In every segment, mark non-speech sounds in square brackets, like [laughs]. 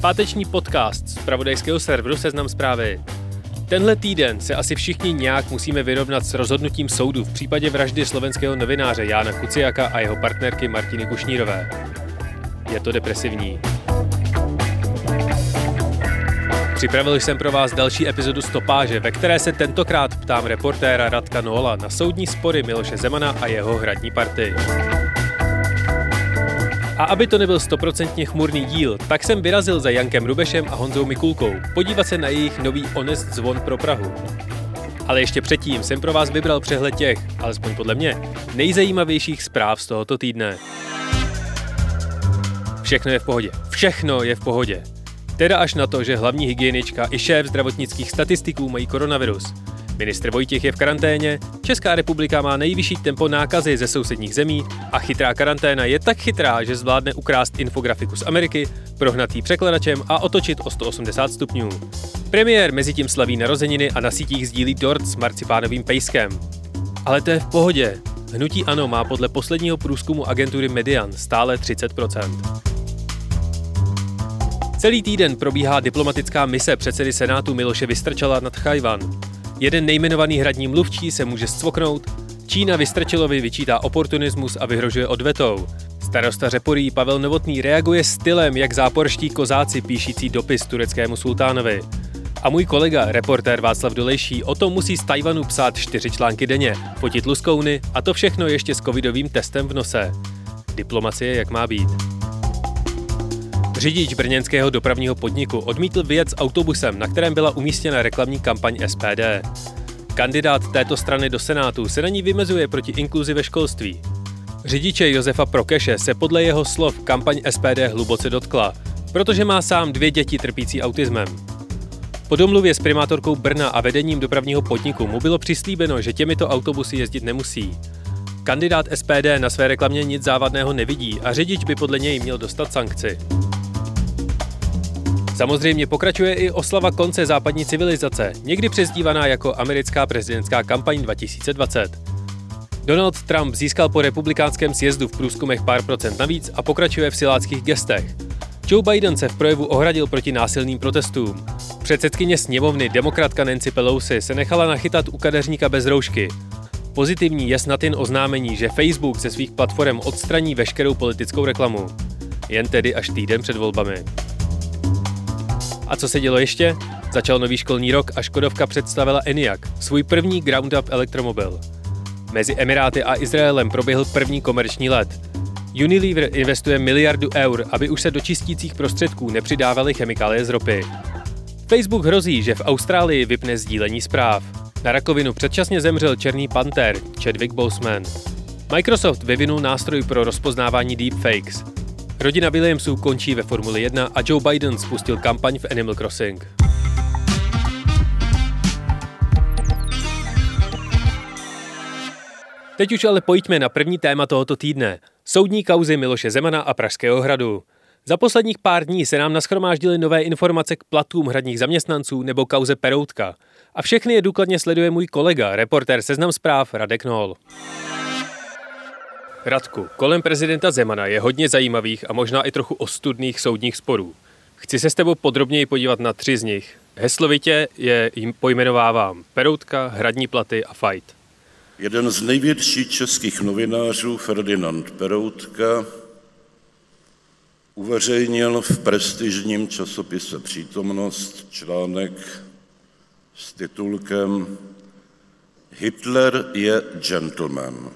Páteční podcast z pravodajského serveru Seznam zprávy. Tenhle týden se asi všichni nějak musíme vyrovnat s rozhodnutím soudu v případě vraždy slovenského novináře Jána Kuciaka a jeho partnerky Martiny Kušnírové. Je to depresivní. Připravil jsem pro vás další epizodu Stopáže, ve které se tentokrát ptám reportéra Radka Nola na soudní spory Miloše Zemana a jeho hradní party. A aby to nebyl stoprocentně chmurný díl, tak jsem vyrazil za Jankem Rubešem a Honzou Mikulkou podívat se na jejich nový Honest zvon pro Prahu. Ale ještě předtím jsem pro vás vybral přehled těch, alespoň podle mě, nejzajímavějších zpráv z tohoto týdne. Všechno je v pohodě. Všechno je v pohodě. Teda až na to, že hlavní hygienička i šéf zdravotnických statistiků mají koronavirus. Ministr Vojtěch je v karanténě, Česká republika má nejvyšší tempo nákazy ze sousedních zemí a chytrá karanténa je tak chytrá, že zvládne ukrást infografiku z Ameriky, prohnatý překladačem a otočit o 180 stupňů. Premiér mezi tím slaví narozeniny a na sítích sdílí dort s marcipánovým pejskem. Ale to je v pohodě. Hnutí ANO má podle posledního průzkumu agentury Median stále 30%. Celý týden probíhá diplomatická mise předsedy Senátu Miloše Vystrčela nad Chajvan. Jeden nejmenovaný hradní mluvčí se může scvoknout, Čína Vystrčilovi vyčítá oportunismus a vyhrožuje odvetou. Starosta Řeporí Pavel Novotný reaguje stylem, jak záporští kozáci píšící dopis tureckému sultánovi. A můj kolega, reportér Václav Dolejší, o tom musí z Tajvanu psát čtyři články denně, fotit luskouny a to všechno ještě s covidovým testem v nose. Diplomacie jak má být. Řidič brněnského dopravního podniku odmítl vyjet s autobusem, na kterém byla umístěna reklamní kampaň SPD. Kandidát této strany do Senátu se na ní vymezuje proti inkluzi ve školství. Řidiče Josefa Prokeše se podle jeho slov kampaň SPD hluboce dotkla, protože má sám dvě děti trpící autismem. Po domluvě s primátorkou Brna a vedením dopravního podniku mu bylo přislíbeno, že těmito autobusy jezdit nemusí. Kandidát SPD na své reklamě nic závadného nevidí a řidič by podle něj měl dostat sankci. Samozřejmě pokračuje i oslava konce západní civilizace, někdy přezdívaná jako americká prezidentská kampaň 2020. Donald Trump získal po republikánském sjezdu v průzkumech pár procent navíc a pokračuje v siláckých gestech. Joe Biden se v projevu ohradil proti násilným protestům. Předsedkyně sněmovny demokratka Nancy Pelosi se nechala nachytat u kadeřníka bez roušky. Pozitivní je snad jen oznámení, že Facebook ze svých platform odstraní veškerou politickou reklamu. Jen tedy až týden před volbami. A co se dělo ještě? Začal nový školní rok a Škodovka představila ENIAC, svůj první ground-up elektromobil. Mezi Emiráty a Izraelem proběhl první komerční let. Unilever investuje miliardu eur, aby už se do čistících prostředků nepřidávaly chemikálie z ropy. Facebook hrozí, že v Austrálii vypne sdílení zpráv. Na rakovinu předčasně zemřel černý panter Chadwick Boseman. Microsoft vyvinul nástroj pro rozpoznávání deepfakes. Rodina Williamsů končí ve Formuli 1 a Joe Biden spustil kampaň v Animal Crossing. Teď už ale pojďme na první téma tohoto týdne. Soudní kauzy Miloše Zemana a Pražského hradu. Za posledních pár dní se nám naschromáždily nové informace k platům hradních zaměstnanců nebo kauze Peroutka. A všechny je důkladně sleduje můj kolega, reportér Seznam zpráv Radek Nol. Radku, kolem prezidenta Zemana je hodně zajímavých a možná i trochu ostudných soudních sporů. Chci se s tebou podrobněji podívat na tři z nich. Heslovitě je jim pojmenovávám Peroutka, Hradní platy a Fight. Jeden z největších českých novinářů, Ferdinand Peroutka, uveřejnil v prestižním časopise Přítomnost článek s titulkem Hitler je gentleman.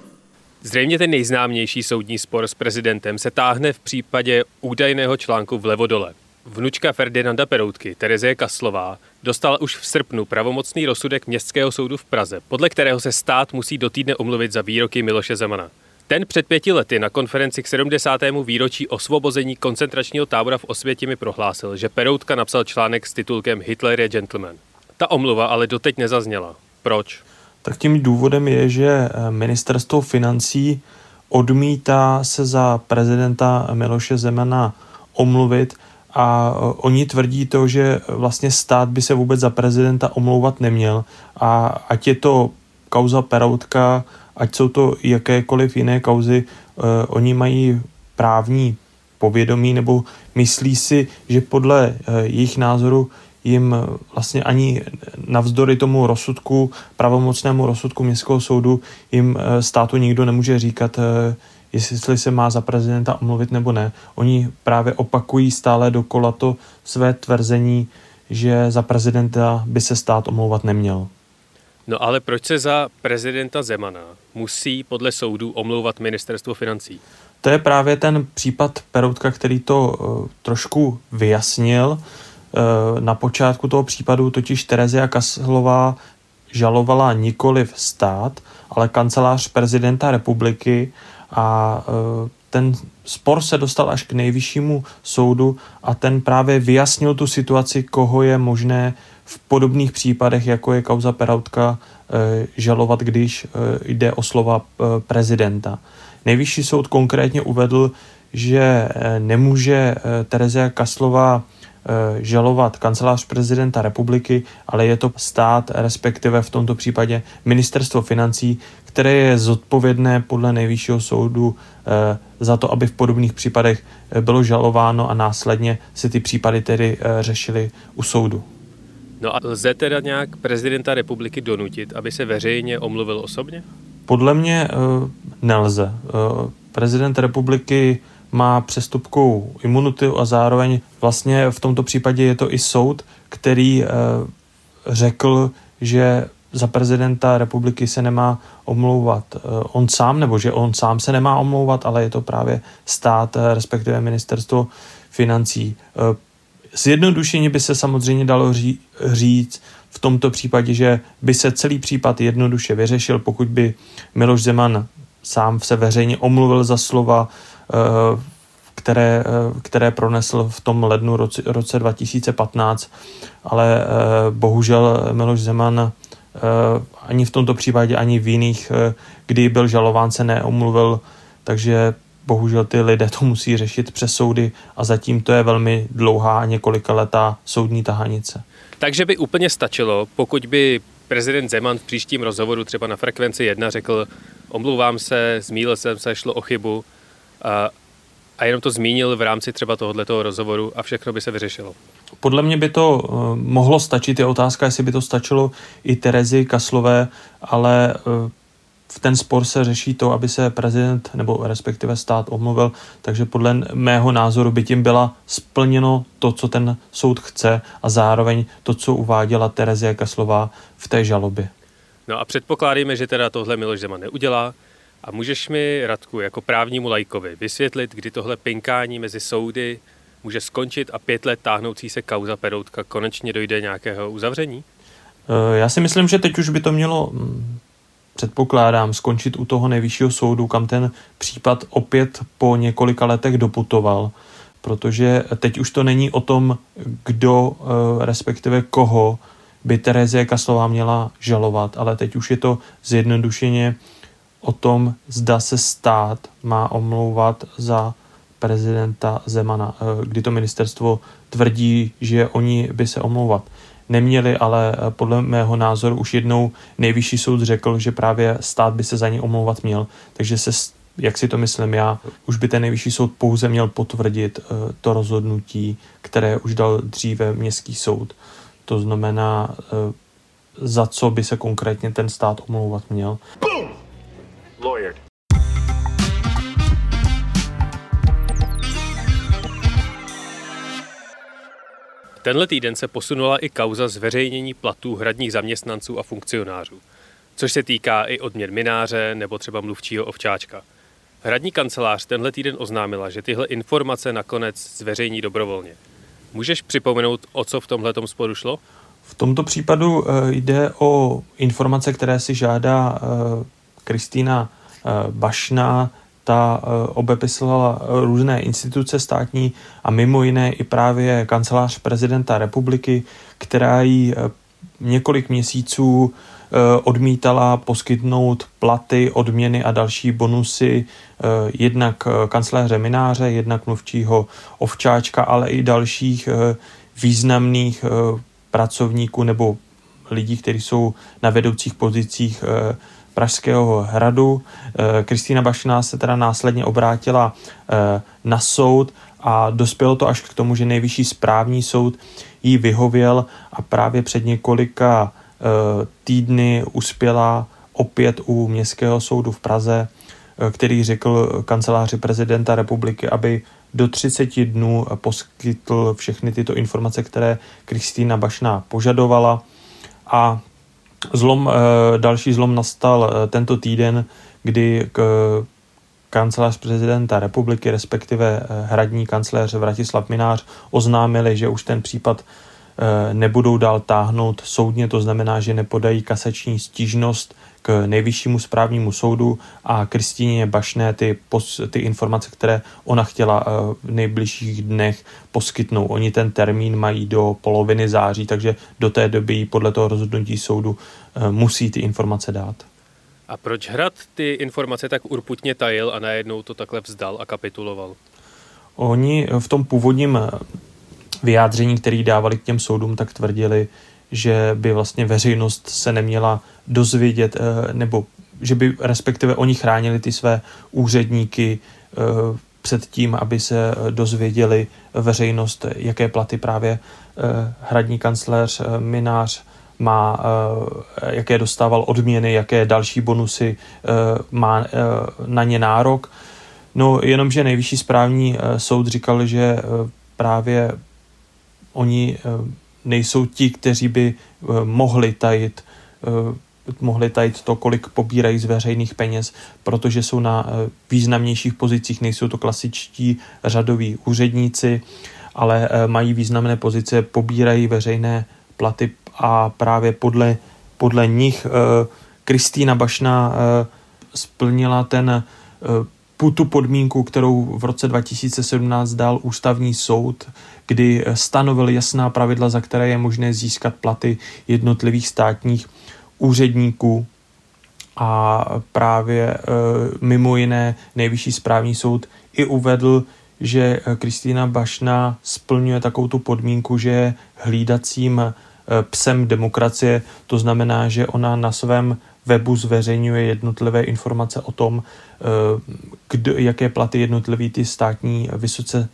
Zřejmě ten nejznámější soudní spor s prezidentem se táhne v případě údajného článku v Levodole. Vnučka Ferdinanda Peroutky, Terezie Kaslová, dostala už v srpnu pravomocný rozsudek Městského soudu v Praze, podle kterého se stát musí do týdne omluvit za výroky Miloše Zemana. Ten před pěti lety na konferenci k 70. výročí osvobození koncentračního tábora v Osvětimi prohlásil, že Peroutka napsal článek s titulkem Hitler je gentleman. Ta omluva ale doteď nezazněla. Proč? Tak tím důvodem je, že eh, ministerstvo financí odmítá se za prezidenta Miloše Zemana omluvit a eh, oni tvrdí to, že vlastně stát by se vůbec za prezidenta omlouvat neměl a ať je to kauza Peroutka, ať jsou to jakékoliv jiné kauzy, eh, oni mají právní povědomí nebo myslí si, že podle jejich názoru jim vlastně ani navzdory tomu rozsudku, pravomocnému rozsudku městského soudu, jim eh, státu nikdo nemůže říkat, eh, jestli se má za prezidenta omluvit nebo ne. Oni právě opakují stále dokola to své tvrzení, že za prezidenta by se stát omlouvat neměl. No ale proč se za prezidenta Zemana musí podle soudu omlouvat ministerstvo financí? To je právě ten případ Peroutka, který to trošku vyjasnil. Eh, na počátku toho případu totiž Terezia Kaslová žalovala nikoli v stát, ale kancelář prezidenta republiky a eh, ten spor se dostal až k nejvyššímu soudu a ten právě vyjasnil tu situaci, koho je možné v podobných případech, jako je kauza Perautka, eh, žalovat, když jde o slova prezidenta. Nejvyšší soud konkrétně uvedl, že nemůže Terezia Kaslová žalovat kancelář prezidenta republiky, ale je to stát, respektive v tomto případě ministerstvo financí, které je zodpovědné podle nejvyššího soudu eh, za to, aby v podobných případech eh, bylo žalováno a následně se ty případy tedy řešily u soudu. No a lze teda nějak prezidenta republiky donutit, aby se veřejně omluvil osobně? Podle mě nelze. Prezident republiky má přestupkou imunitu a zároveň vlastně v tomto případě je to i soud, který eh, řekl, že za prezidenta republiky se nemá omlouvat eh, on sám, nebo že on sám se nemá omlouvat, ale je to právě stát, eh, respektive ministerstvo financí. Zjednodušení by se samozřejmě dalo říct v tomto případě, že by se celý případ jednoduše vyřešil, pokud by Miloš Zeman sám se veřejně omluvil za slova, které, eh, které pronesl v tom lednu roce, roce 2015, ale eh, bohužel Miloš Zeman ani v tomto případě, ani v jiných, kdy byl žalován, se neomluvil, takže bohužel ty lidé to musí řešit přes soudy a zatím to je velmi dlouhá několika letá soudní tahanice. Takže by úplně stačilo, pokud by prezident Zeman v příštím rozhovoru třeba na frekvenci 1 řekl omlouvám se, zmílil jsem se, šlo o chybu, a, a jenom to zmínil v rámci třeba tohoto rozhovoru a všechno by se vyřešilo. Podle mě by to uh, mohlo stačit, je otázka, jestli by to stačilo i Terezi Kaslové, ale uh, v ten spor se řeší to, aby se prezident nebo respektive stát omluvil, takže podle mého názoru by tím byla splněno to, co ten soud chce a zároveň to, co uváděla Terezia Kaslová v té žalobě. No a předpokládáme, že teda tohle Miloš Zeman neudělá, a můžeš mi, Radku, jako právnímu lajkovi vysvětlit, kdy tohle pinkání mezi soudy může skončit a pět let táhnoucí se kauza Peroutka konečně dojde nějakého uzavření? Eh, já si myslím, že teď už by to mělo, hm, předpokládám, skončit u toho nejvyššího soudu, kam ten případ opět po několika letech doputoval, protože teď už to není o tom, kdo, eh, respektive koho by Terezie Kaslová měla žalovat, ale teď už je to zjednodušeně o tom, zda se stát má omlouvat za prezidenta Zemana, eh, kdy to ministerstvo tvrdí, že oni by se omlouvat neměli, ale eh, podle mého názoru už jednou nejvyšší soud řekl, že právě stát by se za ně omlouvat měl, takže se, jak si to myslím já, už by ten nejvyšší soud pouze měl potvrdit eh, to rozhodnutí, které už dal dříve městský soud. To znamená, za co by se konkrétně ten stát omlouvat měl. Boom! Lawyer. Tenhle týden se posunula i kauza zveřejnění platů hradních zaměstnanců a funkcionářů, což se týká i odměr mináře nebo třeba mluvčího ovčáčka. Hradní kancelář tenhle týden oznámila, že tyhle informace nakonec zveřejní dobrovolně. Můžeš připomenout, o co v tomhle sporu šlo? V tomto případu eh, jde o informace, které si žádá eh, Kristýna Eh, Bašna, ta eh, obepisovala různé instituce státní a mimo jiné i právě kancelář prezidenta republiky, která jí eh, několik měsíců odmítala poskytnout platy, odměny a další bonusy jednak kancléře Mináře, jednak mluvčího Ovčáčka, ale i dalších významných pracovníků nebo lidí, kteří jsou na vedoucích pozicích Pražského hradu. Eh, Kristýna Bašná se teda následně obrátila eh, na soud a dospělo to až k tomu, že nejvyšší správní soud jí vyhověl a právě před několika eh, týdny uspěla opět u Městského soudu v Praze, který řekl kanceláři prezidenta republiky, aby do 30 dnů poskytl všechny tyto informace, které Kristýna Bašná požadovala a Zlom, eh, další zlom nastal eh, tento týden, kdy k kancelář prezidenta republiky, respektive eh, hradní kancléř Vratislav Minář oznámili, že už ten případ nebudou dál táhnout soudně, to znamená, že nepodají kasační stížnost k nejvyššímu správnímu soudu a Kristýně Bašné ty, ty informace, které ona chtěla eh, v nejbližších dnech poskytnou. Oni ten termín mají do poloviny září, takže do té doby podle toho rozhodnutí soudu eh, musí ty informace dát. A proč Hrad ty informace tak urputně tajil a najednou to takhle vzdal a kapituloval? Oni v tom původním eh, vyjádření, který dávali k těm soudům, tak tvrdili, že by vlastně veřejnost se neměla dozvědět, eh, nebo že by respektive oni chránili ty své úředníky eh, před tím, aby se dozvěděli veřejnost, jaké platy právě eh, hradní kancléř Minář má, jaké dostával odměny, jaké další bonusy má na ně nárok. No jenomže nejvyšší správní soud říkal, že právě oni nejsou ti, kteří by eh, mohli tajit eh, mohli tajit to, kolik pobírají z veřejných peněz, protože jsou na eh, významnějších pozicích, nejsou to klasičtí řadoví úředníci, ale mají významné pozice, pobírají veřejné platy a právě podle, podle nich Kristýna Bašná splnila ten tu podmínku, kterou v roce 2017 dal ústavní soud, kdy stanovil jasná pravidla, za které je možné získat platy jednotlivých státních úředníků. A právě e, mimo jiné nejvyšší správní soud i uvedl, že Kristýna Bašna splňuje takovou tu podmínku, že je hlídacím psem demokracie, to znamená, že ona na svém webu zveřejňuje jednotlivé informace o tom, eh, kdo, jaké platy jednotliví ty státní, vysoce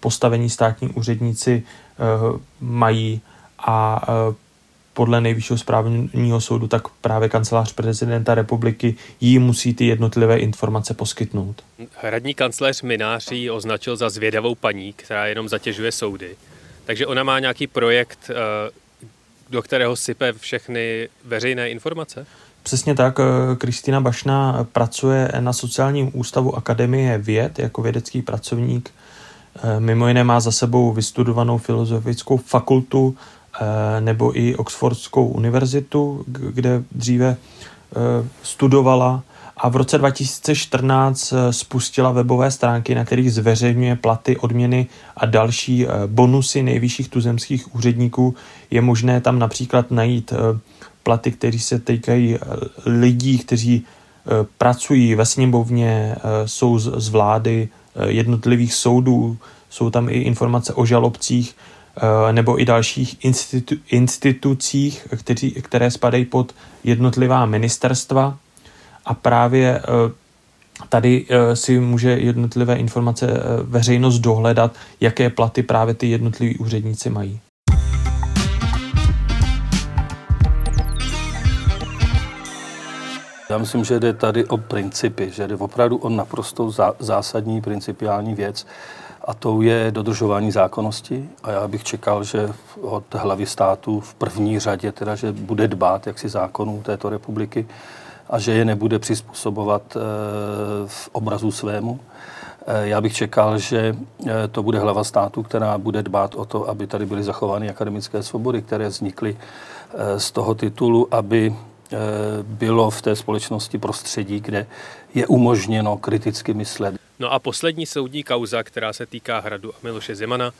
postavení státní úředníci eh, mají a eh, podle nejvyššího správního soudu, tak právě kancelář prezidenta republiky jí musí ty jednotlivé informace poskytnout. Hradní kancléř Mináří označil za zvědavou paní, která jenom zatěžuje soudy. Takže ona má nějaký projekt, do kterého sype všechny veřejné informace? Přesně tak, eh, Kristýna Bašná pracuje na sociálním ústavu Akademie věd jako vědecký pracovník. Eh, mimo jiné má za sebou vystudovanou filozofickou fakultu eh, nebo i Oxfordskou univerzitu, kde dříve studovala a v roce 2014 spustila webové stránky, na kterých zveřejňuje platy, odměny a další bonusy nejvyšších tuzemských úředníků. Je možné tam například najít platy, které se týkají eh, lidí, kteří eh, pracují ve sněmovně, eh, jsou z, vlády jednotlivých soudů, jsou tam i informace o žalobcích nebo i dalších institu, institucích, kteří, které spadají pod jednotlivá ministerstva a právě tady si může jednotlivé informace veřejnost dohledat, jaké platy právě ty jednotliví úředníci mají. Já myslím, že jde tady o principy, že jde opravdu o naprosto zásadní principiální věc a to je dodržování zákonnosti a já bych čekal, že od hlavy státu v první řadě teda, že bude dbát jaksi zákonů této republiky a že je nebude přizpůsobovat eh, v obrazu svému. Eh, já bych čekal, že eh, to bude hlava státu, která bude dbát o to, aby tady byly zachovány akademické svobody, které vznikly z toho titulu, aby bylo v té společnosti prostředí, kde je umožněno kriticky myslet. No a poslední soudní kauza, která se týká Hradu a Miloše Zemana,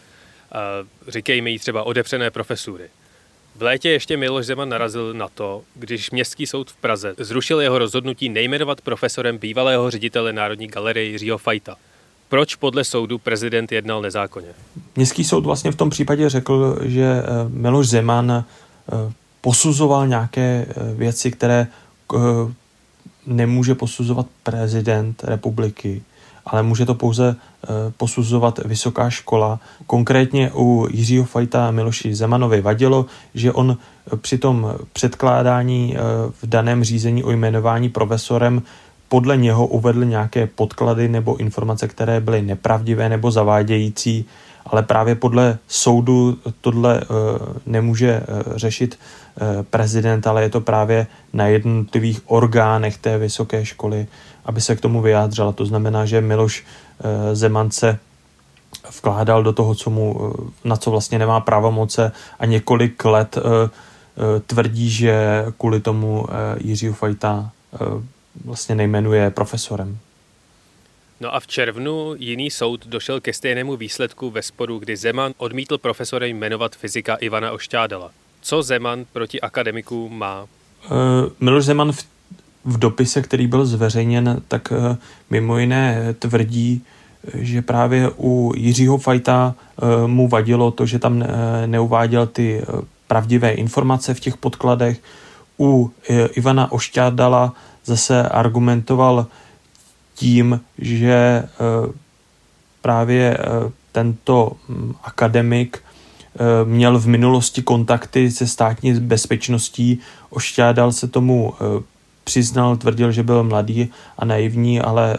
říkejme jí třeba odepřené profesury. V létě ještě Miloš Zeman narazil na to, když Městský soud v Praze zrušil jeho rozhodnutí nejmenovat profesorem bývalého ředitele Národní galerie Jiřího Fajta. Proč podle soudu prezident jednal nezákonně? Městský soud vlastně v tom případě řekl, že eh, Miloš Zeman eh, posuzoval nějaké eh, věci, které nemůže posuzovat prezident republiky, ale může to pouze posuzovat vysoká škola. Konkrétně u Jiřího Fajta Miloši Zemanovi vadilo, že on při tom předkládání v daném řízení o jmenování profesorem podle něho uvedl nějaké podklady nebo informace, které byly nepravdivé nebo zavádějící, ale právě podle soudu tohle uh, nemůže uh, řešit uh, prezident, ale je to právě na jednotlivých orgánech té vysoké školy, aby se k tomu vyjádřila. To znamená, že Miloš Zeman se vkládal do toho, co mu, na co vlastně nemá pravomoce a několik let tvrdí, že kvůli tomu Jiřího Fajta vlastně nejmenuje profesorem. No a v červnu jiný soud došel ke stejnému výsledku ve sporu, kdy Zeman odmítl profesorem jmenovat fyzika Ivana Ošťádala. Co Zeman proti akademiků má? Uh, Miloš Zeman v, v dopise, který byl zveřejněn, tak uh, mimo jiné tvrdí, že právě u Jiřího Fajta uh, mu vadilo to, že tam uh, neuváděl ty uh, pravdivé informace v těch podkladech. U Ivana Ošťádala zase argumentoval tím, že eh, právě eh, tento hm, akademik eh, měl v minulosti kontakty se státní bezpečností, ošťádal se tomu, přiznal, tvrdil, že byl mladý a naivní, ale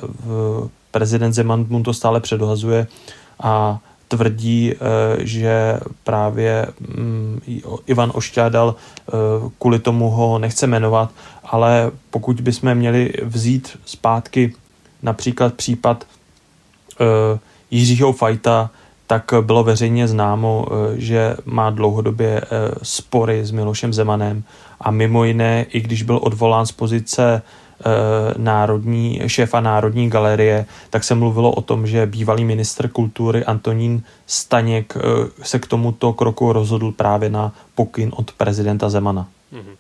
prezident Zeman mu to stále předhazuje a tvrdí, že právě hm, Ivan Ošťádal kvůli tomu ho nechce jmenovat, ale pokud bychom měli vzít zpátky například případ uh, Jiřího Fajta, tak bylo veřejně známo, uh, že má dlouhodobě uh, spory s Milošem Zemanem a mimo jiné, i když byl odvolán z pozice národní, šéfa Národní galerie, tak se mluvilo o tom, že bývalý ministr kultury Antonín Staněk se k tomuto kroku rozhodl právě na pokyn od prezidenta Zemana. Mm-hmm.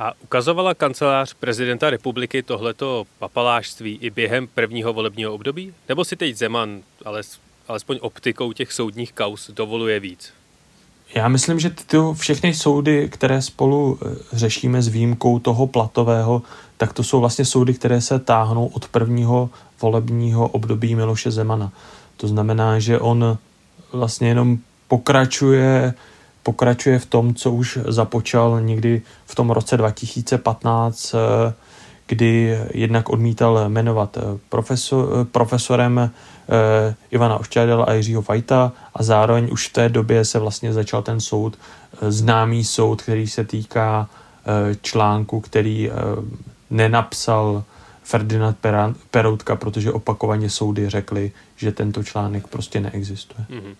A ukazovala kancelář prezidenta republiky tohleto papalášství i během prvního volebního období? Nebo si teď Zeman, ale alespoň optikou těch soudních kaus, dovoluje víc? Já myslím, že ty všechny soudy, které spolu eh, řešíme s výjimkou toho platového, tak to jsou vlastně soudy, které se táhnou od prvního volebního období Miloše Zemana. To znamená, že on vlastně jenom pokračuje pokračuje v tom, co už započal někdy v tom roce 2015, eh, kdy jednak odmítal jmenovat eh, profesor, eh, profesorem Ivana Ošťádela a Jiřího Fajta a zároveň už v té době se vlastně začal ten soud, známý soud, který se týká článku, který nenapsal Ferdinand Peroutka, protože opakovaně soudy řekly, že tento článek prostě neexistuje. Mm-hmm.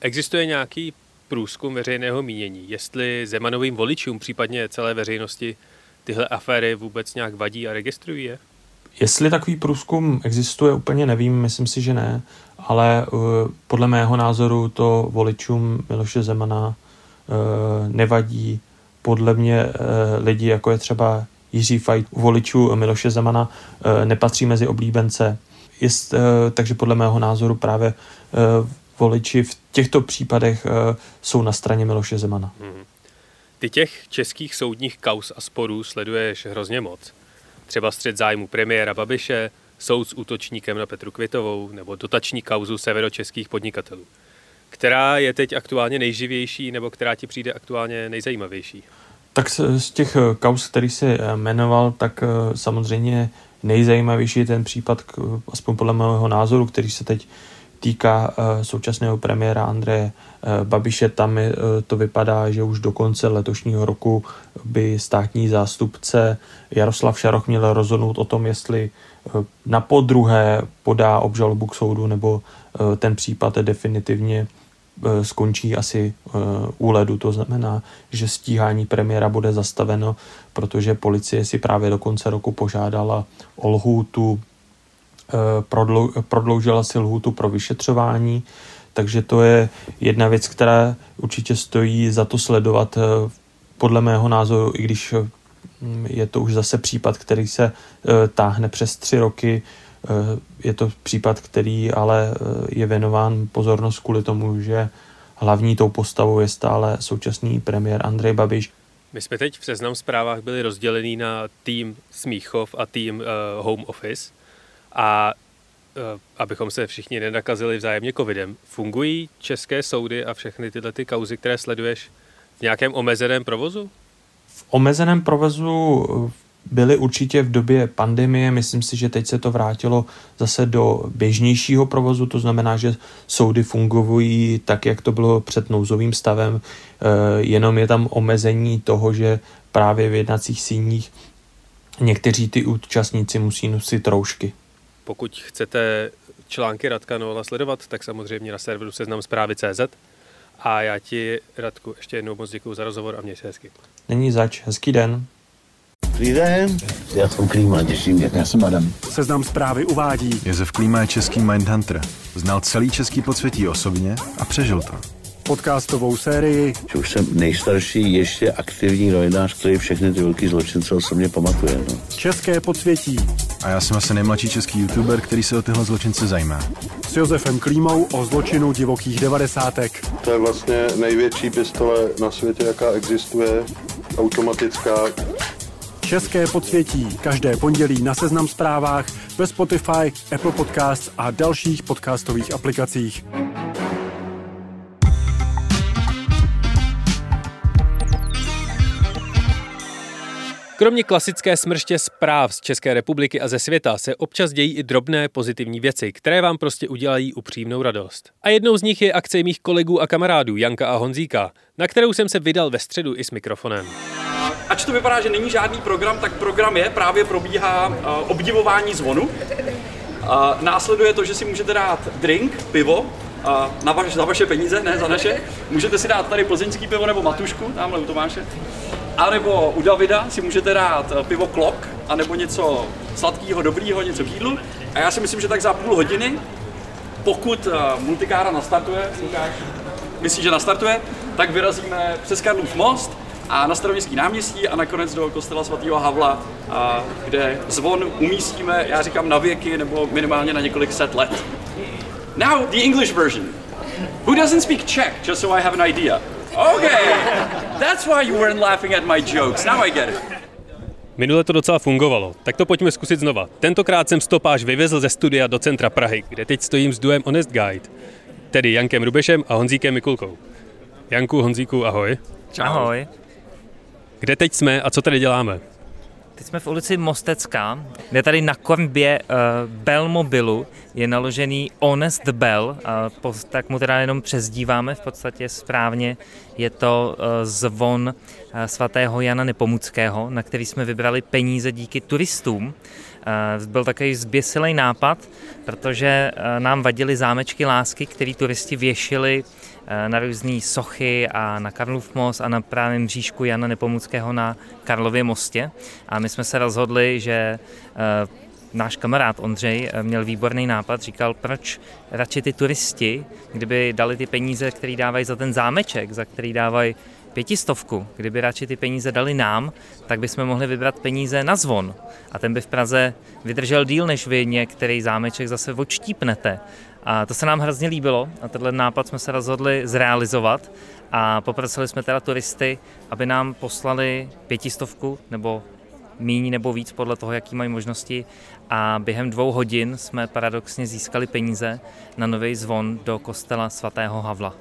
Existuje nějaký průzkum veřejného mínění, jestli Zemanovým voličům, případně celé veřejnosti, tyhle aféry vůbec nějak vadí a registrují je? Jestli takový průzkum existuje, úplně nevím, myslím si, že ne, ale uh, podle mého názoru to voličům Miloše Zemana uh, nevadí. Podle mě uh, lidi, jako je třeba Jiří Fajt, voličů Miloše Zemana, nepatří mezi oblíbence. Jest, takže podle mého názoru právě voliči v těchto případech uh, jsou na straně Miloše Zemana. Hmm. Ty těch českých soudních kaus a sporů sleduješ hrozně moc. Třeba střed zájmu premiéra Babiše, soud s útočníkem na Petru Kvitovou nebo dotační kauzu severočeských podnikatelů. Která je teď aktuálně nejživější nebo která ti přijde aktuálně nejzajímavější? Tak z těch eh, kaus, který si eh, jmenoval, tak samozřejmě nejzajímavější je ten případ, aspoň podle mého názoru, který se teď týká uh, současného premiéra Andreje uh, Babiše, tam je, uh, to vypadá, že už do konce letošního roku by státní zástupce Jaroslav Šaroch měl rozhodnout o tom, jestli na podruhé podá obžalobu k soudu, nebo ten případ definitivně skončí asi u ledu. To znamená, že stíhání premiéra bude zastaveno, protože policie si právě do konce roku požádala o lhůtu Eh, prodloužila si lhůtu pro vyšetřování, takže to je jedna věc, která určitě stojí za to sledovat. Eh, podle mého názoru, i když mm, je to už zase případ, který se táhne přes tři roky, je to případ, který ale je věnován pozornost kvůli tomu, že hlavní tou postavou je stále současný premiér Andrej Babiš. My jsme teď v seznam zprávách byli rozdělený na tým Smíchov a tým Home Office a uh, abychom se všichni nenakazili vzájemně covidem. Fungují české soudy a všechny tyhle ty kauzy, které sleduješ v nějakém omezeném provozu? V omezeném provozu byly určitě v době pandemie. Myslím si, že teď se to vrátilo zase do běžnějšího provozu, to znamená, že soudy fungují tak, jak to bylo před nouzovým stavem, eh, jenom je tam omezení toho, že právě v jednacích síních někteří ty účastníci musí nosit roušky. Pokud chcete články Radka Nola sledovat, tak samozřejmě na serveru seznam zprávy CZ. A já ti, Radku, ještě jednou moc děkuji za rozhovor a měj se hezky. Není zač, hezký den. Dobrý den, já jsem Klíma, těším mě. Já jsem Adam. Seznam zprávy uvádí. Josef Klíma je český Mindhunter. Znal celý český podsvětí osobně a přežil to. Podcastovou sérii. Že už jsem nejstarší ještě aktivní novinář, který všechny ty velký zločince osobně pamatuje. No. České podsvětí. A já jsem asi nejmladší český youtuber, který se o tyhle zločince zajímá. S Josefem Klímou o zločinu divokých devadesátek. To je vlastně největší pistole na světě, jaká existuje. Automatická, České podsvětí každé pondělí na Seznam zprávách ve Spotify, Apple Podcasts a dalších podcastových aplikacích. Kromě klasické smrště zpráv z České republiky a ze světa se občas dějí i drobné pozitivní věci, které vám prostě udělají upřímnou radost. A jednou z nich je akce mých kolegů a kamarádů Janka a Honzíka, na kterou jsem se vydal ve středu i s mikrofonem. Ač to vypadá, že není žádný program, tak program je, právě probíhá uh, obdivování zvonu. Uh, následuje to, že si můžete dát drink, pivo, uh, na vaš, za vaše peníze, ne za naše. Můžete si dát tady plzeňský pivo nebo matušku, tamhle u Tomáše. A nebo u Davida si můžete dát pivo klok, anebo něco sladkého, dobrýho, něco k jídlu. A já si myslím, že tak za půl hodiny, pokud uh, multikára nastartuje, Lukáš, myslí, že nastartuje, tak vyrazíme přes Karlův most a na staroměstský náměstí a nakonec do kostela svatého Havla, a, kde zvon umístíme, já říkám na věky nebo minimálně na několik set let. Now the English version. Who doesn't speak Czech, just so I have an idea? Okay, that's why you weren't laughing at my jokes. Now I get it. Minule to docela fungovalo, tak to pojďme zkusit znova. Tentokrát jsem stopáž vyvezl ze studia do centra Prahy, kde teď stojím s duem Honest Guide, tedy Jankem Rubešem a Honzíkem Mikulkou. Janku, Honzíku, ahoj. Ahoj. Kde teď jsme a co tady děláme? Teď jsme v ulici Mostecká, kde tady na korbě uh, Bell Mobilu je naložený Honest Bell, uh, tak mu teda jenom přezdíváme v podstatě správně. Je to uh, zvon uh, svatého Jana Nepomuckého, na který jsme vybrali peníze díky turistům. Uh, byl takový zběsilý nápad, protože uh, nám vadily zámečky lásky, které turisti věšili Eh, na různé sochy a na Karlův most a na právě mřížku Jana Nepomuckého na Karlově mostě. A my jsme se rozhodli, že eh, náš kamarád Ondřej eh, měl výborný nápad, říkal, proč radši ty turisti, kdyby dali ty peníze, které dávají za ten zámeček, za který dávají pětistovku, kdyby radši ty peníze dali nám, tak bychom mohli vybrat peníze na zvon. A ten by v Praze vydržel díl, než vy některý zámeček zase odštípnete. A to se nám hrozně líbilo a tenhle nápad jsme se rozhodli zrealizovat a poprosili jsme teda turisty, aby nám poslali pětistovku nebo míň nebo víc podle toho, jaký mají možnosti a během dvou hodin jsme paradoxně získali peníze na nový zvon do kostela svatého Havla.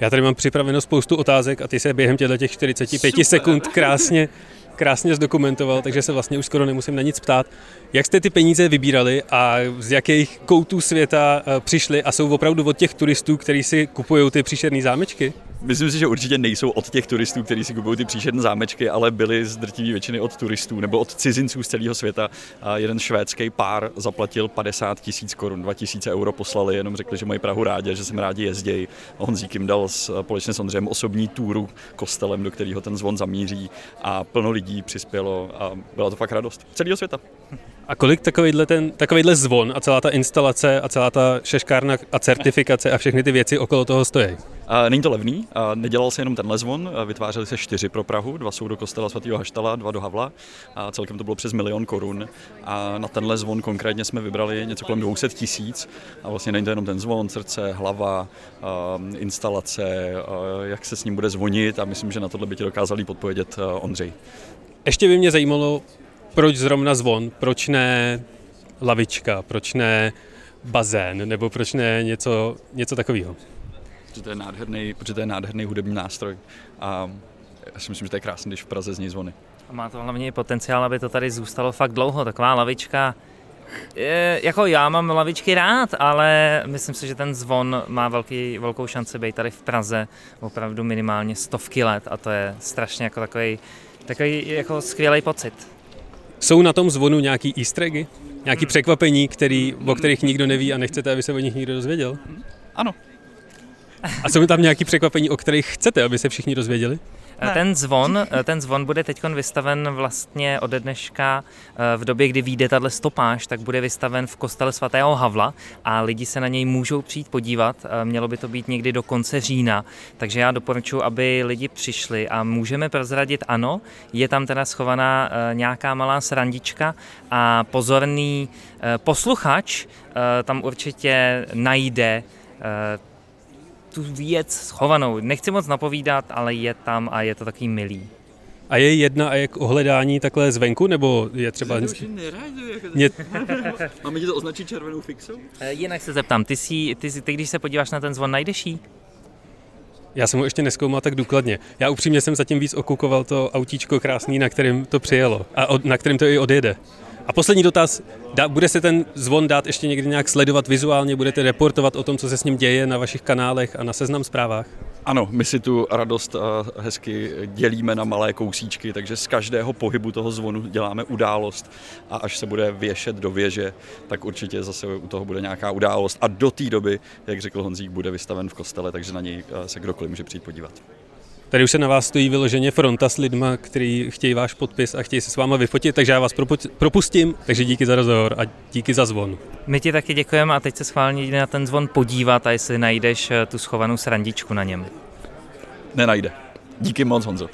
Já tady mám připraveno spoustu otázek a ty se během těch 45 Super. sekund krásně krásně zdokumentoval, takže se vlastně už skoro nemusím na nic ptát. Jak jste ty peníze vybírali a z jakých koutů světa eh, přišli a jsou opravdu od těch turistů, kteří si kupují ty příšerné zámečky? Myslím si, že určitě nejsou od těch turistů, kteří si kupují ty příšerné zámečky, ale byli z drtivé většiny od turistů nebo od cizinců z celého světa. A jeden švédský pár zaplatil 50 tisíc korun, 2000 euro poslali, jenom řekli, že mají Prahu rádi, že jsem rádi jezdí. Honzík jim dal společně s Ondřejem osobní túru kostelem, do kterého ten zvon zamíří a plno lidí přispělo a byla to fakt radost celého světa. A kolik takovýhle, ten, takovýhle zvon a celá ta instalace a celá ta šeškárna a certifikace a všechny ty věci okolo toho stojí? Není to levný, nedělal se jenom tenhle zvon, vytvářeli se čtyři pro Prahu, dva jsou do kostela svatého Haštala, dva do Havla a celkem to bylo přes milion korun. A na tenhle zvon konkrétně jsme vybrali něco kolem 200 tisíc a vlastně není to jenom ten zvon, srdce, hlava, instalace, jak se s ním bude zvonit a myslím, že na tohle by ti dokázali podpovědět Ondřej. Ještě by mě zajímalo, proč zrovna zvon, proč ne lavička, proč ne bazén, nebo proč ne něco, něco takového? Protože to je nádherný, protože to je nádherný hudební nástroj a já si myslím, že to je krásné, když v Praze zní zvony. A má to hlavně potenciál, aby to tady zůstalo fakt dlouho. Taková lavička, je, jako já mám lavičky rád, ale myslím si, že ten zvon má velký, velkou šanci být tady v Praze opravdu minimálně stovky let a to je strašně jako takový, takový jako skvělý pocit. Jsou na tom zvonu nějaký easter eggy? Nějaký hmm. překvapení, který, o kterých nikdo neví a nechcete, aby se o nich nikdo dozvěděl? Ano. A jsou tam nějaký překvapení, o kterých chcete, aby se všichni dozvěděli? Ne. Ten zvon, ten zvon bude teď vystaven vlastně ode dneška v době, kdy vyjde tahle stopáž, tak bude vystaven v kostele svatého Havla a lidi se na něj můžou přijít podívat. Mělo by to být někdy do konce října, takže já doporučuji, aby lidi přišli a můžeme prozradit ano, je tam teda schovaná nějaká malá srandička a pozorný posluchač tam určitě najde tu věc schovanou. Nechci moc napovídat, ale je tam a je to takový milý. A je jedna a je k ohledání takhle zvenku, nebo je třeba... Mě... [laughs] Máme ti to označit červenou fixou? E, jinak se zeptám, ty, jsi, ty, jsi, ty když se podíváš na ten zvon, najdeš jí? Já jsem ho ještě neskoumal tak důkladně. Já upřímně jsem zatím víc okukoval to autíčko krásný, na kterým to přijelo a od, na kterým to i odjede. A poslední dotaz, dá, bude se ten zvon dát ještě někdy nějak sledovat vizuálně, budete reportovat o tom, co se s ním děje na vašich kanálech a na seznam zprávách? Ano, my si tu radost hezky dělíme na malé kousíčky, takže z každého pohybu toho zvonu děláme událost a až se bude věšet do věže, tak určitě zase u toho bude nějaká událost a do té doby, jak řekl Honzík, bude vystaven v kostele, takže na něj se kdokoliv může přijít podívat. Tady už se na vás stojí vyloženě fronta s lidma, kteří chtějí váš podpis a chtějí se s váma vyfotit, takže já vás propustím, takže díky za rozhovor a díky za zvon. My ti taky děkujeme a teď se schválně jde na ten zvon podívat a jestli najdeš eh, tu schovanou srandičku na něm. Nenajde. Díky moc, Honzo.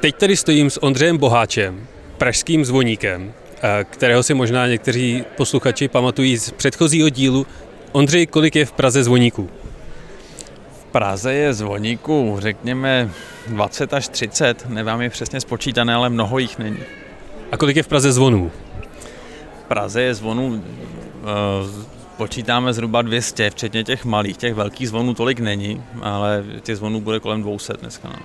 Teď tady stojím s Ondřejem Boháčem, pražským zvoníkem, kterého si možná někteří posluchači pamatují z předchozího dílu. Ondřej, kolik je v Praze zvoníků? V Praze je zvoníků, řekněme, 20 až 30, nevím je přesně spočítané, ale mnoho jich není. A kolik je v Praze zvonů? V Praze je zvonů, eh, počítáme zhruba 200, včetně těch malých, těch velkých zvonů tolik není, ale těch zvonů bude kolem 200 dneska. No.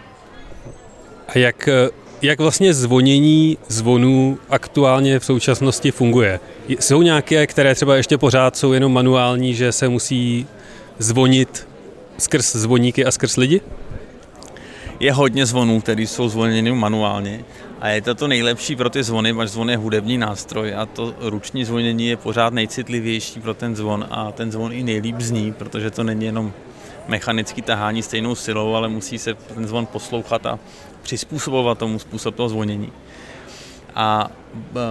A jak eh, jak vlastně zvonění zvonů aktuálně v současnosti funguje? Jsou nějaké, které třeba ještě pořád jsou jenom manuální, že se musí zvonit skrz zvoníky a skrz lidi? Je hodně zvonů, které jsou zvoněny manuálně a je to to nejlepší pro ty zvony, protože zvon je hudební nástroj a to ruční zvonění je pořád nejcitlivější pro ten zvon a ten zvon i nejlíp zní, protože to není jenom mechanický tahání stejnou silou, ale musí se ten zvon poslouchat a přizpůsobovat tomu způsob toho zvonění. A uh,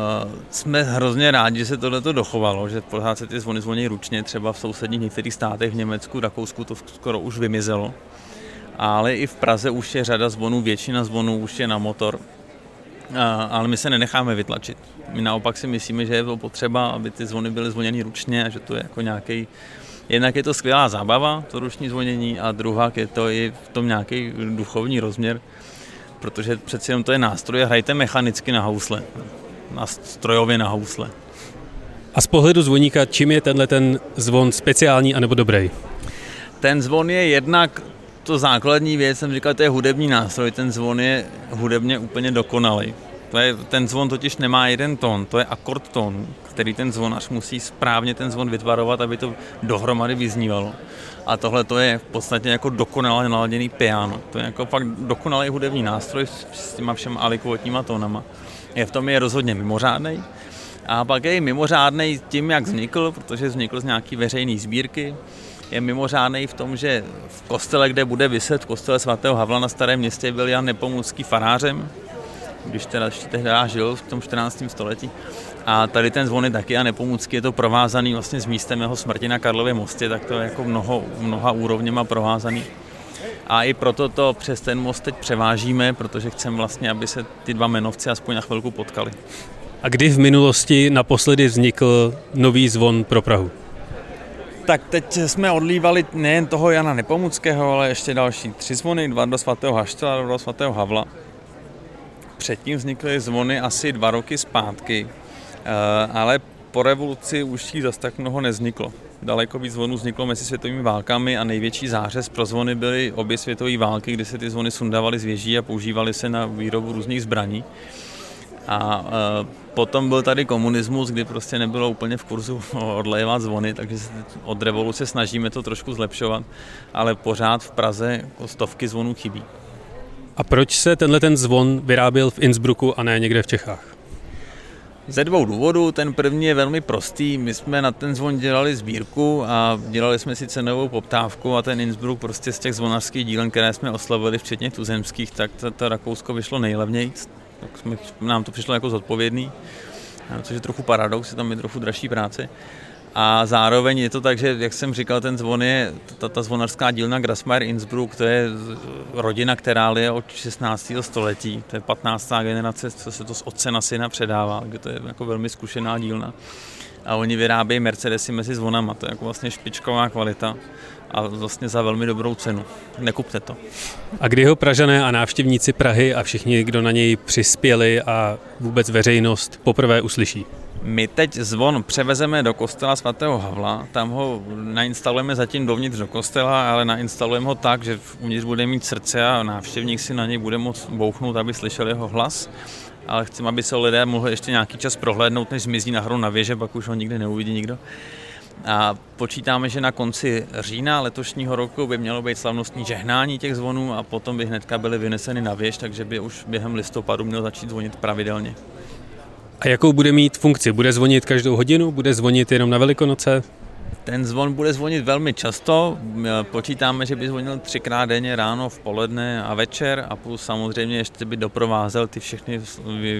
jsme hrozně rádi, že se tohle dochovalo, že pořád se ty zvony zvoní ručně, třeba v sousedních některých státech, v Německu, Rakousku to skoro už vymizelo. Ale i v Praze už je řada zvonů, většina zvonů už je na motor. Ale my se nenecháme vytlačit. My naopak si myslíme, že je potřeba, aby ty zvony byly zvoněny ručně a že to je jako nějaký Jednak je to skvělá zábava, to ruční zvonění, a druhá je to i v tom nějaký duchovní rozměr, protože přeci jenom to je nástroj a hrajte mechanicky na housle, na strojově na housle. A z pohledu zvoníka, čím je tenhle ten zvon speciální anebo dobrý? Ten zvon je jednak to základní věc, jsem říkal, to je hudební nástroj, ten zvon je hudebně úplně dokonalý. To je, ten zvon totiž nemá jeden tón, to je akord tónu, který ten zvonař musí správně ten zvon vytvarovat, aby to dohromady vyznívalo. A tohle to je v podstatě jako dokonale naladěný piano. To je jako fakt dokonalý hudební nástroj s těma všema alikvotníma tónama. Je v tom je rozhodně mimořádný. A pak je i mimořádný tím, jak vznikl, protože vznikl z nějaký veřejné sbírky. je mimořádný v tom, že v kostele, kde bude vyset, v kostele svatého Havla na Starém městě, byl Jan Nepomucký farářem, když teda ještě tehdy žil v tom 14. století. A tady ten zvon je taky a Nepomucký je to provázaný vlastně s místem jeho smrti na Karlově mostě, tak to je jako mnoho, mnoha úrovněma provázaný. A i proto to přes ten most teď převážíme, protože chceme vlastně, aby se ty dva menovci aspoň na chvilku potkali. A kdy v minulosti naposledy vznikl nový zvon pro Prahu? Tak teď jsme odlívali nejen toho Jana Nepomuckého, ale ještě další tři zvony, dva do svatého Haštela, dva do svatého Havla. Předtím vznikly zvony asi dva roky zpátky, ale po revoluci už jich zase tak mnoho nezniklo. Daleko víc zvonů vzniklo mezi světovými válkami a největší zářez pro zvony byly obě světové války, kdy se ty zvony sundávaly z věží a používaly se na výrobu různých zbraní. A e, potom byl tady komunismus, kdy prostě nebylo úplně v kurzu [laughs] odlévat zvony, takže se od revoluce snažíme to trošku zlepšovat, ale pořád v Praze stovky zvonů chybí. A proč se tenhle ten zvon vyráběl v Innsbrucku a ne někde v Čechách? Ze dvou důvodů. Ten první je velmi prostý. My jsme na ten zvon dělali sbírku a dělali jsme si cenovou poptávku a ten Innsbruck prostě z těch zvonařských dílen, které jsme oslavili, včetně tuzemských, tak to, to Rakousko vyšlo nejlevněji. Tak jsme, nám to přišlo jako zodpovědný, což je trochu paradox, je tam je trochu dražší práce. A zároveň je to tak, že, jak jsem říkal, ten zvon je, ta, ta zvonařská dílna Grasmeier Innsbruck, to je rodina, která je od 16. století, to je 15. generace, co se to z otce na syna předává, takže to je jako velmi zkušená dílna. A oni vyrábějí Mercedesy mezi zvonama, to je jako vlastně špičková kvalita a vlastně za velmi dobrou cenu. Nekupte to. A kdy ho Pražané a návštěvníci Prahy a všichni, kdo na něj přispěli a vůbec veřejnost poprvé uslyší? My teď zvon převezeme do kostela svatého Havla, tam ho nainstalujeme zatím dovnitř do kostela, ale nainstalujeme ho tak, že uvnitř bude mít srdce a návštěvník si na něj bude moct bouchnout, aby slyšel jeho hlas. Ale chceme, aby se lidé mohli ještě nějaký čas prohlédnout, než zmizí nahoru na věže, pak už ho nikdy neuvidí nikdo. A počítáme, že na konci října letošního roku by mělo být slavnostní žehnání těch zvonů a potom by hnedka byly vyneseny na věž, takže by už během listopadu měl začít zvonit pravidelně. A jakou bude mít funkci? Bude zvonit každou hodinu? Bude zvonit jenom na Velikonoce? Ten zvon bude zvonit velmi často. Počítáme, že by zvonil třikrát denně ráno, v poledne a večer a plus samozřejmě ještě by doprovázel ty všechny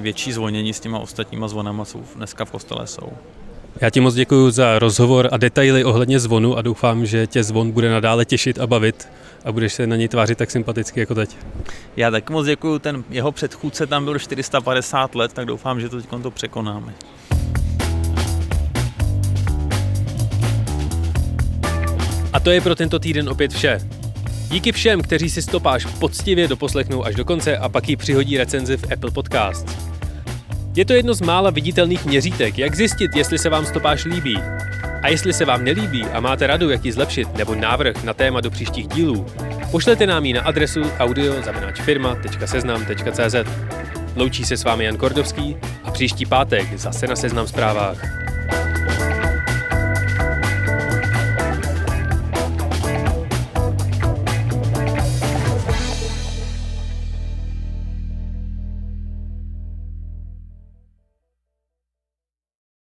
větší zvonění s těma ostatníma zvonama, co dneska v kostele jsou. Já ti moc děkuji za rozhovor a detaily ohledně zvonu a doufám, že tě zvon bude nadále těšit a bavit a budeš se na něj tvářit tak sympaticky jako teď. Já tak moc děkuji, ten jeho předchůdce tam byl 450 let, tak doufám, že to teď to překonáme. A to je pro tento týden opět vše. Díky všem, kteří si stopáž poctivě doposlechnou až do konce a pak ji přihodí recenzi v Apple Podcast. Je to jedno z mála viditelných měřítek, jak zjistit, jestli se vám stopáž líbí. A jestli se vám nelíbí a máte radu, jak ji zlepšit, nebo návrh na téma do příštích dílů, pošlete nám ji na adresu audio.firma.seznam.cz Loučí se s vámi Jan Kordovský a příští pátek zase na Seznam zprávách.